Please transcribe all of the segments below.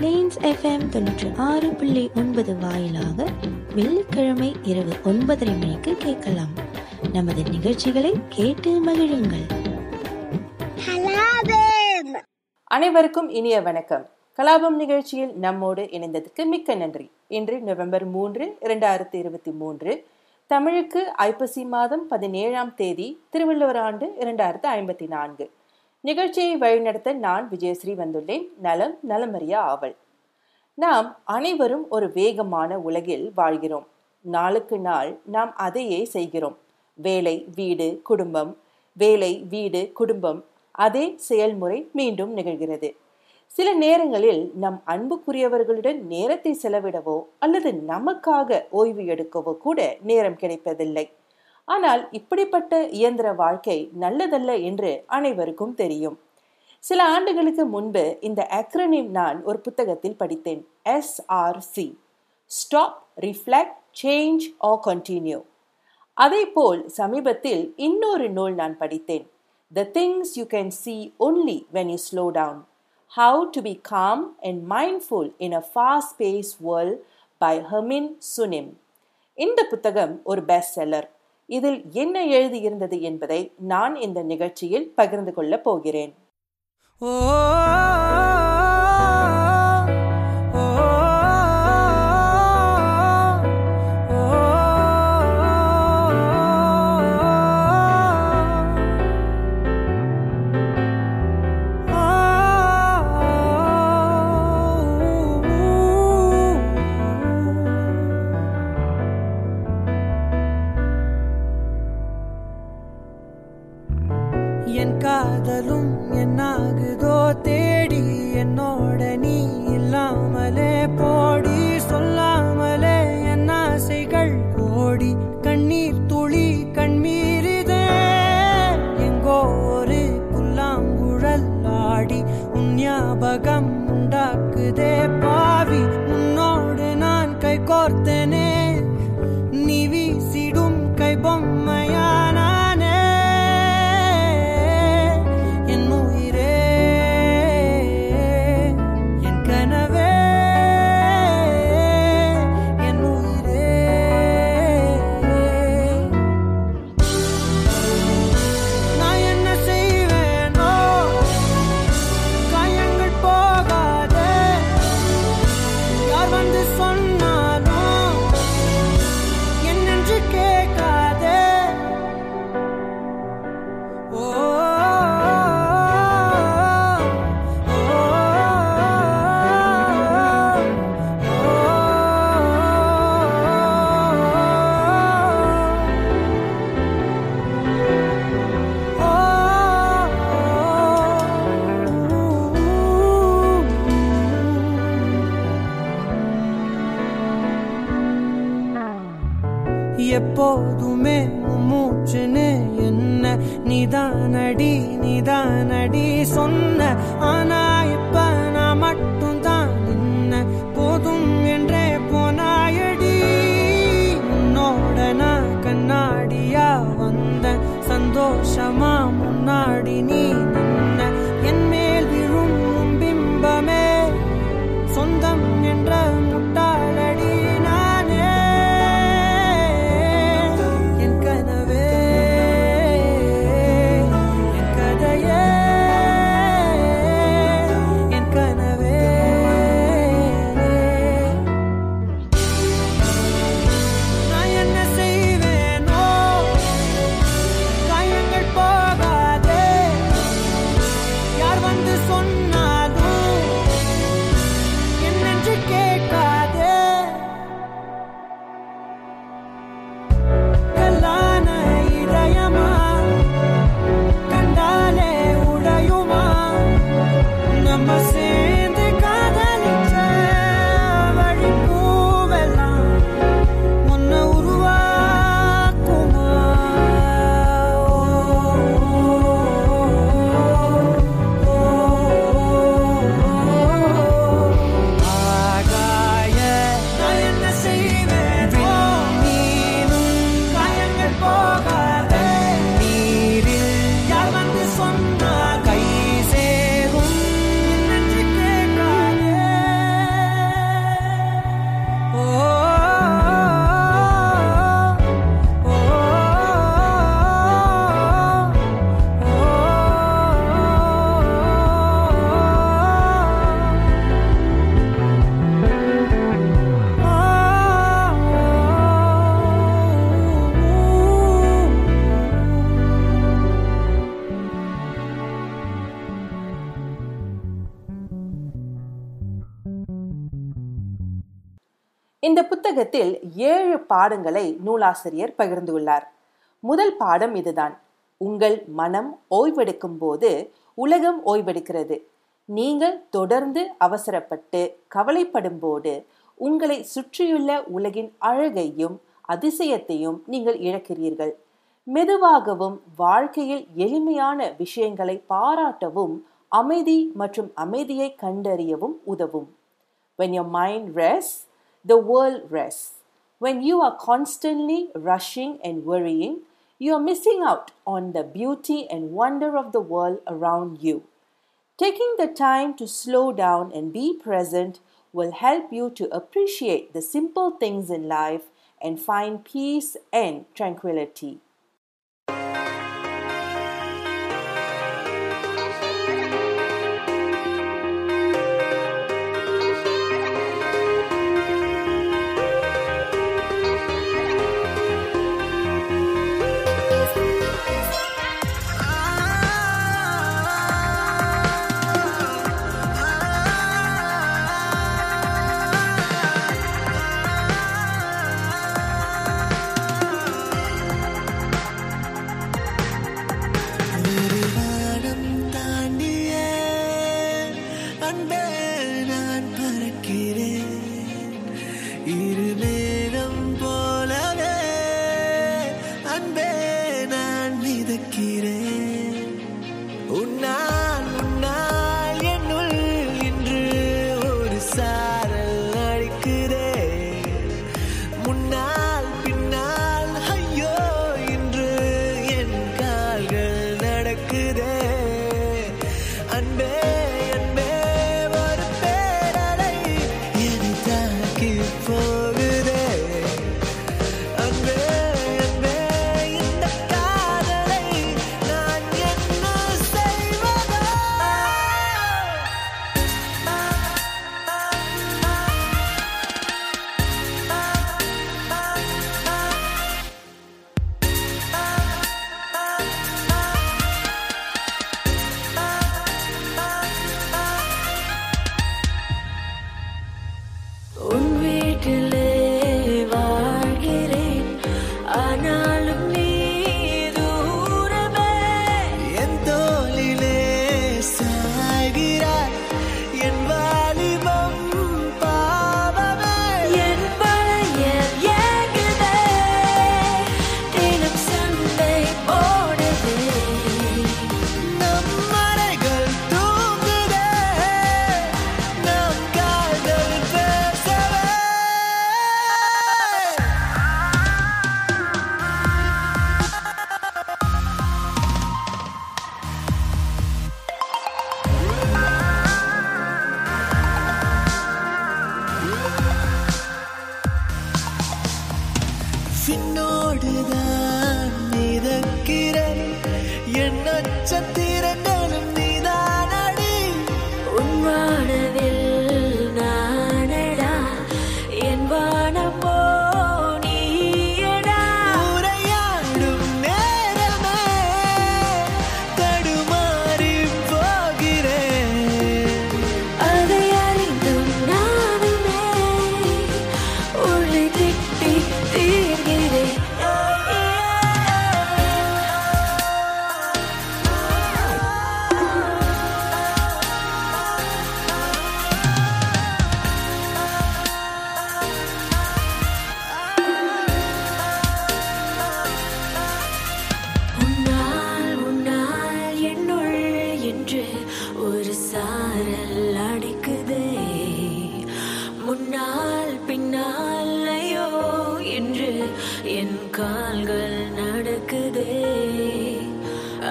Planes FM தொண்ணூற்றி ஆறு புள்ளி ஒன்பது வாயிலாக வெள்ளிக்கிழமை இரவு ஒன்பதரை மணிக்கு கேட்கலாம். நமது நிகழ்ச்சிகளை கேட்டு மகிழுங்கள். கலாபம் அனைவருக்கும் இனிய வணக்கம். கலாபம் நிகழ்ச்சியில் நம்மோடு இணைந்ததுக்கு மிக்க நன்றி. இன்று நவம்பர் மூன்று இரண்டாயிரத்தி இருபத்தி மூன்று தமிழுக்கு ஐப்பசி மாதம் பதினேழாம் தேதி திருவள்ளுவர் ஆண்டு இரண்டாயிரத்து ஐம்பத்தி நான்கு. நிகழ்ச்சியை வழிநடத்த நான் விஜயஸ்ரீ வந்துள்ளேன். நலம் நலமறிய ஆவல். நாம் அனைவரும் ஒரு வேகமான உலகில் வாழ்கிறோம். நாளுக்கு நாள் நாம் அதையே செய்கிறோம். வேலை வீடு குடும்பம். வேலை வீடு குடும்பம். அதே செயல்முறை மீண்டும் நிகழ்கிறது. சில நேரங்களில் நம் அன்புக்குரியவர்களுடன் நேரத்தை செலவிடவோ அல்லது நமக்காக ஓய்வு எடுக்கவோ கூட நேரம் கிடைப்பதில்லை. ஆனால் இப்படிப்பட்ட இயந்திர வாழ்க்கை நல்லதல்ல என்று அனைவருக்கும் தெரியும். சில ஆண்டுகளுக்கு முன்பு இந்த அக்ரனிம் நான் ஒரு புத்தகத்தில் படித்தேன். SRC stop reflect change or continue அதே போல் சமீபத்தில் இன்னொரு நூல் நான் படித்தேன். The things you can see only when you slow down how to be calm and mindful in a fast pace world by Haemin Sunim இந்த புத்தகம் ஒரு பெஸ்ட் செல்லர் இதில் என்ன எழுதியிருந்தது என்பதை நான் இந்த நிகழ்ச்சியில் பகிர்ந்து கொள்ளப் போகிறேன். ஓ புத்தகத்தில் ஏழு பாடங்களை நூலாசிரியர் பகிர்ந்துள்ளார். முதல் பாடம் இதுதான். உங்கள் மனம் ஓய்வெடுக்கும் போது உலகம் ஓய்வெடுக்கிறது. நீங்கள் தொடர்ந்து அவசரப்பட்டு கவலைப்படும் போது உங்களை சுற்றியுள்ள உலகின் அழகையும் அதிசயத்தையும் நீங்கள் இழக்கிறீர்கள். மெதுவாகவும் வாழ்க்கையில் எளிமையான விஷயங்களை பாராட்டவும் அமைதி மற்றும் அமைதியை கண்டறியவும் உதவும். When your mind rests the world rests. When you are constantly rushing and worrying you are missing out on the beauty and wonder of the world around you. Taking the time to slow down and be present will help you to appreciate the simple things in life and find peace and tranquility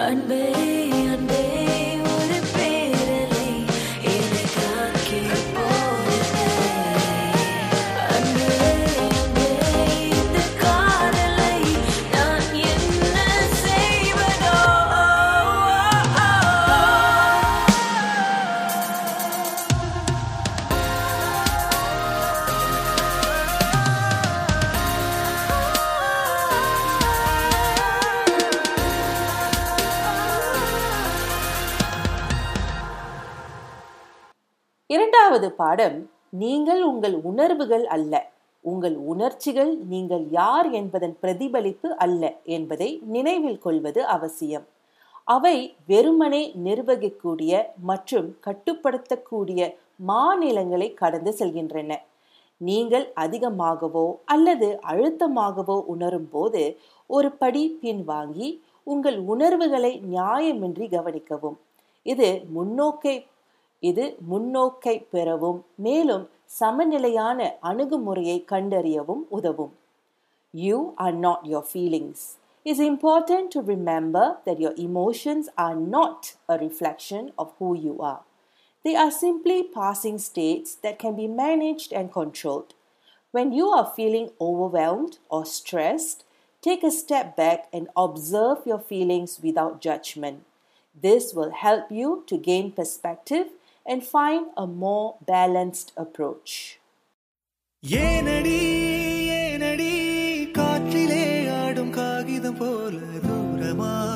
அன்பே அன்பே பாடம் நீங்கள் உங்கள் உணர்வுகள் அல்ல. உங்கள் உணர்ச்சிகள் நீங்கள் யார் என்பதன் பிரதிபலிப்பு அல்ல என்பதை நினைவில் கொள்வது அவசியம். அவை வெறுமனே நிர்வகிக்கூடிய மற்றும் கட்டுப்படுத்தக்கூடிய மாநிலங்களை கடந்து செல்கின்றன. நீங்கள் அதிகமாகவோ அல்லது அழுத்தமாகவோ உணரும் போது ஒரு படி பின்வாங்கி உங்கள் உணர்வுகளை நியாயமின்றி கவனிக்கவும். இது முன்னோக்கை இது முன்னோக்கை பெறவும் மேலும் சமநிலையான அணுகுமுறையை கண்டறியவும் உதவும் You are not your feelings. It's important to remember that your emotions are not a reflection of who you are. They are simply passing states that can be managed and controlled. When you are feeling overwhelmed or stressed, take a step back and observe your feelings without judgment. This will help you to gain perspective and find a more balanced approach. ஏனடி ஏனடி காற்றிலே ஆடும் காகிதம் போல தூரமாய்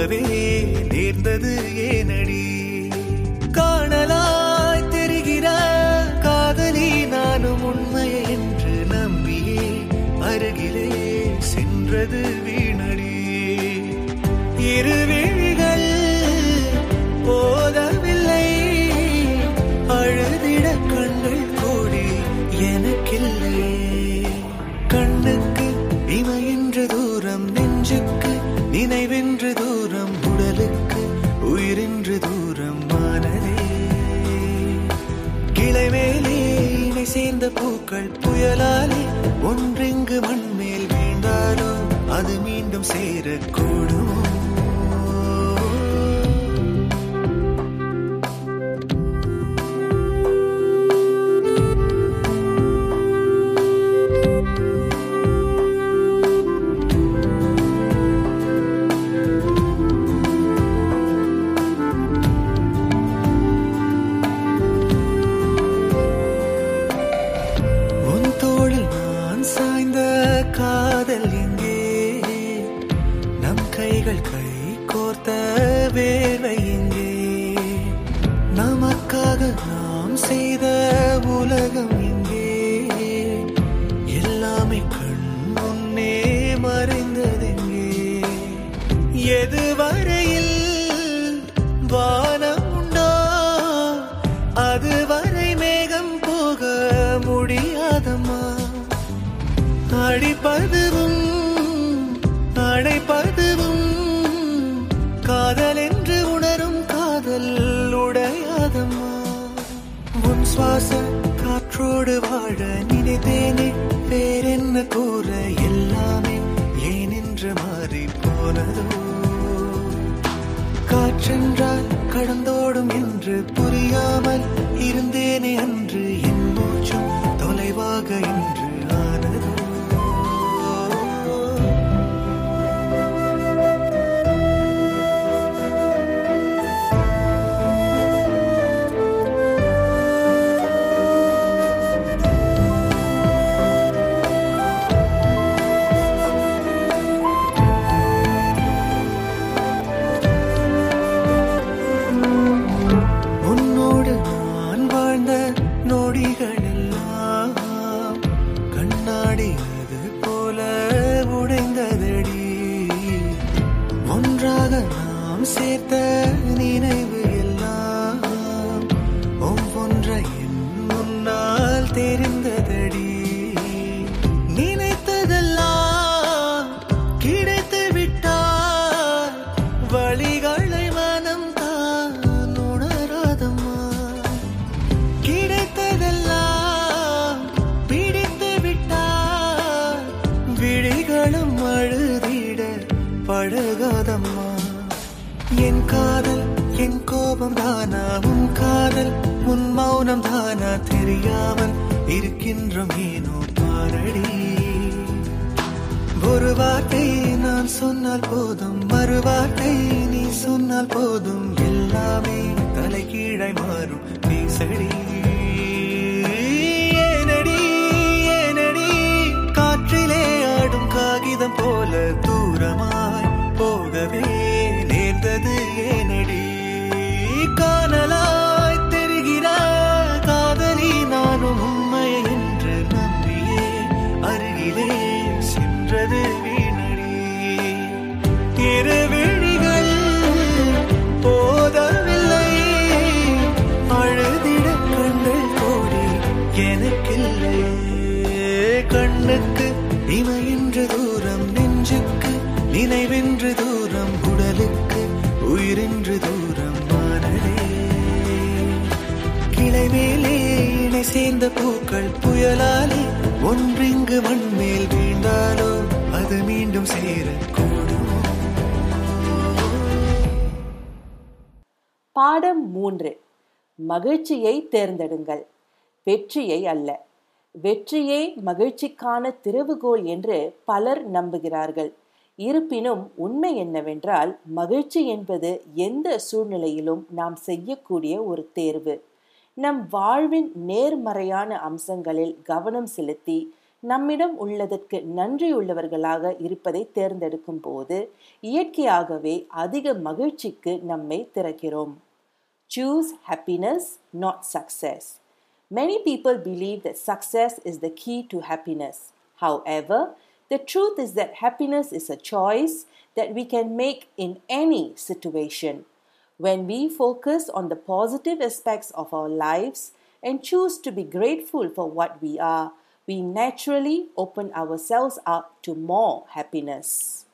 போகவே நேர்ந்தது ஏனடி? காணலாய் தெரிகிற காதலி நானும் உண்மை என்று நம்பியே அருகிலே சென்றது வீணடி. இருவே பூக்கள் புயலாலே ஒன்றெங்கு மண்மேல் வீழ்ந்தாலோ அது மீண்டும் சேரக்கூடும். எதுவரையில் வானம் உண்டோ? அதுவரை மேகம் போக முடியாதம்மா. அடிப்பதுவும் அடைப்பதுவும் காதல் என்று உணரும் காதல் உடையாதம்மா. உன் சுவாச காற்றோடு வாழ நினைத்தேனே வேறென்ன கூற சென்றால் கடந்தோடும் என்று புரியாமல் இருந்தேனே அன்று. என் மூச்சும் தொலைவாக இன்று. அழகாதம்மா. என் காதல் என் கோபம் தானா உன் காதல் உன் மௌனம் தானா தெரியாமல் இருக்கின்றோம் ஏனோ பாரடி. ஒரு வார்த்தை நான் சொன்னால் போதும் மறு வார்த்தை நீ சொன்னால் போதும் எல்லாமே தலைகீழாய் மாறும். பேசடி ஏனடி ஏனடி காற்றிலே ஆடும் காகிதம் போல சேர்ந்த பூக்கள் புயலாலே ஒன்றிங்கு மண்மேல் வீழ்ந்தாலோ அது மீண்டும் சேரக்கூடும்? பாடம் மூன்று. மகிழ்ச்சியை தேர்ந்தெடுங்கள். வெற்றியை அல்ல. வெற்றியே மகிழ்ச்சிக்கான திறவுகோல் என்று பலர் நம்புகிறார்கள். இருப்பினும் உண்மை என்னவென்றால் மகிழ்ச்சி என்பது எந்த சூழ்நிலையிலும் நாம் செய்யக்கூடிய ஒரு தேர்வு. நம் வாழ்வின் நேர்மறையான அம்சங்களில் கவனம் செலுத்தி நம்மிடம் உள்ளதற்கு நன்றியுள்ளவர்களாக இருப்பதை தேர்ந்தெடுக்கும் போது இயற்கையாகவே அதிக மகிழ்ச்சிக்கு நம்மை திறக்கிறோம் choose happiness not success many people believe the success is the key to happiness however the truth is that happiness is a choice that we can make in any situation When we focus on the positive aspects of our lives and choose to be grateful for what we are, we naturally open ourselves up to more happiness.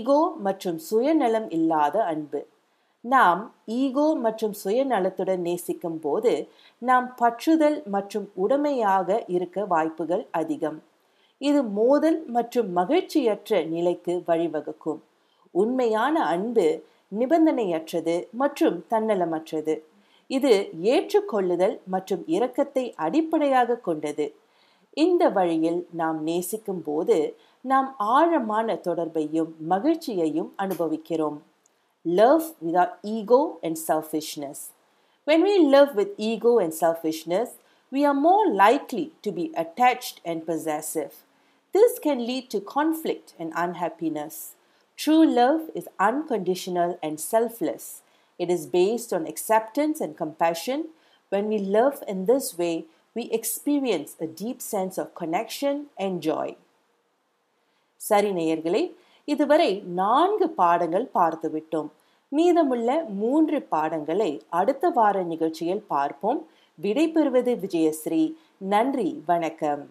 Ego மற்றும் சுயநலம் இல்லாத அன்பு. நாம் ego மற்றும் சுயநலத்துடன் நேசிக்கும் போது நாம் பற்றுதல் மற்றும் உடமையாக இருக்க வாய்ப்புகள் அதிகம். இது மோதல் மற்றும் மகிழ்ச்சியற்ற நிலைக்கு வழிவகுக்கும். உண்மையான அன்பு நிபந்தனையற்றது மற்றும் தன்னலமற்றது. இது ஏற்றுக்கொள்ளுதல் மற்றும் இரக்கத்தை அடிப்படையாக கொண்டது. இந்த வழியில் நாம் நேசிக்கும் போது நாம் ஆழமான தொடர்பையும் மகிழ்ச்சியையும் அனுபவிக்கிறோம் love without ego and selfishness. When we love with ego and selfishness, we are more likely to be attached and possessive. This can lead to conflict and unhappiness. True love is unconditional and selfless. It is based on acceptance and compassion. When we love in this way, we experience a deep sense of connection and joy. சரி நேயர்களே இதுவரை நான்கு பாடங்கள் பார்த்து விட்டோம். மீதமுள்ள மூன்று பாடங்களை அடுத்த வார நிகழ்ச்சியில் பார்ப்போம். விடைபெறுவது விஜயஸ்ரீ. நன்றி வணக்கம்.